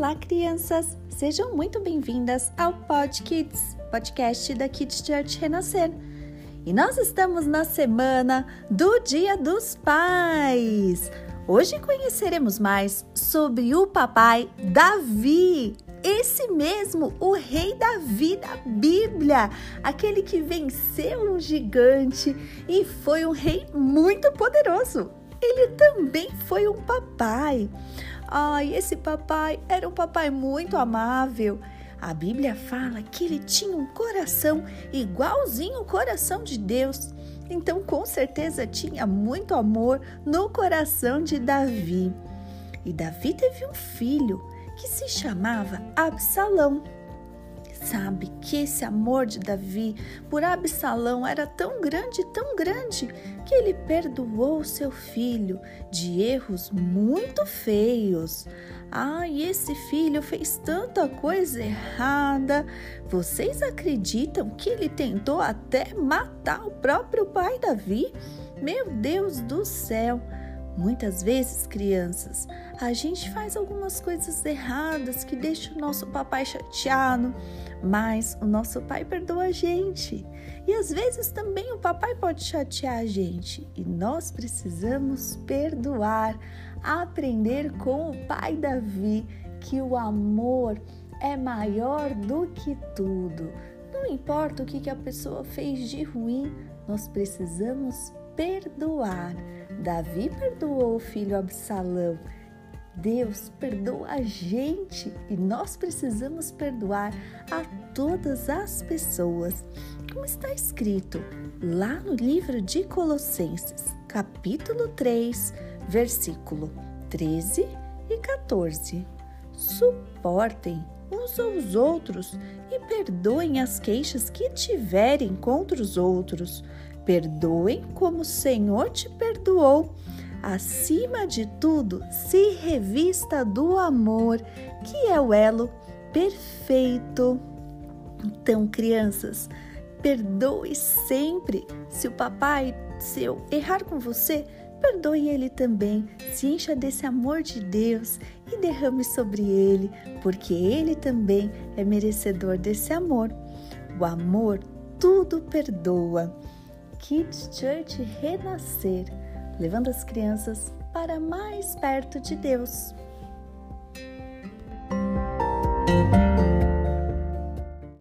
Olá, crianças! Sejam muito bem-vindas ao Pod Kids, podcast da Kids Church Renascer. E nós estamos na semana do Dia dos Pais. Hoje conheceremos mais sobre o papai Davi. Esse mesmo, o rei Davi da Bíblia, aquele que venceu um gigante e foi um rei muito poderoso. Ele também foi um papai. Ai, esse papai era um papai muito amável. A Bíblia fala que ele tinha um coração igualzinho o coração de Deus. Então, com certeza, tinha muito amor no coração de Davi. E Davi teve um filho que se chamava Absalão sabe que esse amor de Davi por Absalão era tão grande, tão grande, que ele perdoou seu filho de erros muito feios. Ah, e esse filho fez tanta coisa errada. Vocês acreditam que ele tentou até matar o próprio pai Davi? Meu Deus do céu! Muitas vezes, crianças, a gente faz algumas coisas erradas que deixam o nosso papai chateado, mas o nosso pai perdoa a gente. E às vezes também o papai pode chatear a gente e nós precisamos perdoar, aprender com o pai Davi que o amor é maior do que tudo. Não importa o que a pessoa fez de ruim, nós precisamos perdoar. Davi perdoou o filho Absalão. Deus perdoa a gente e nós precisamos perdoar a todas as pessoas. Como está escrito lá no livro de Colossenses, capítulo 3, versículo 13 e 14. Suportem uns aos outros e perdoem as queixas que tiverem contra os outros Perdoem como o Senhor te perdoou. Acima de tudo, se revista do amor, que é o elo perfeito. Então, crianças, perdoe sempre. Se o papai seu errar com você, perdoe ele também. Se encha desse amor de Deus e derrame sobre ele, porque ele também é merecedor desse amor. O amor tudo perdoa. Kids Church renascer, levando as crianças para mais perto de Deus.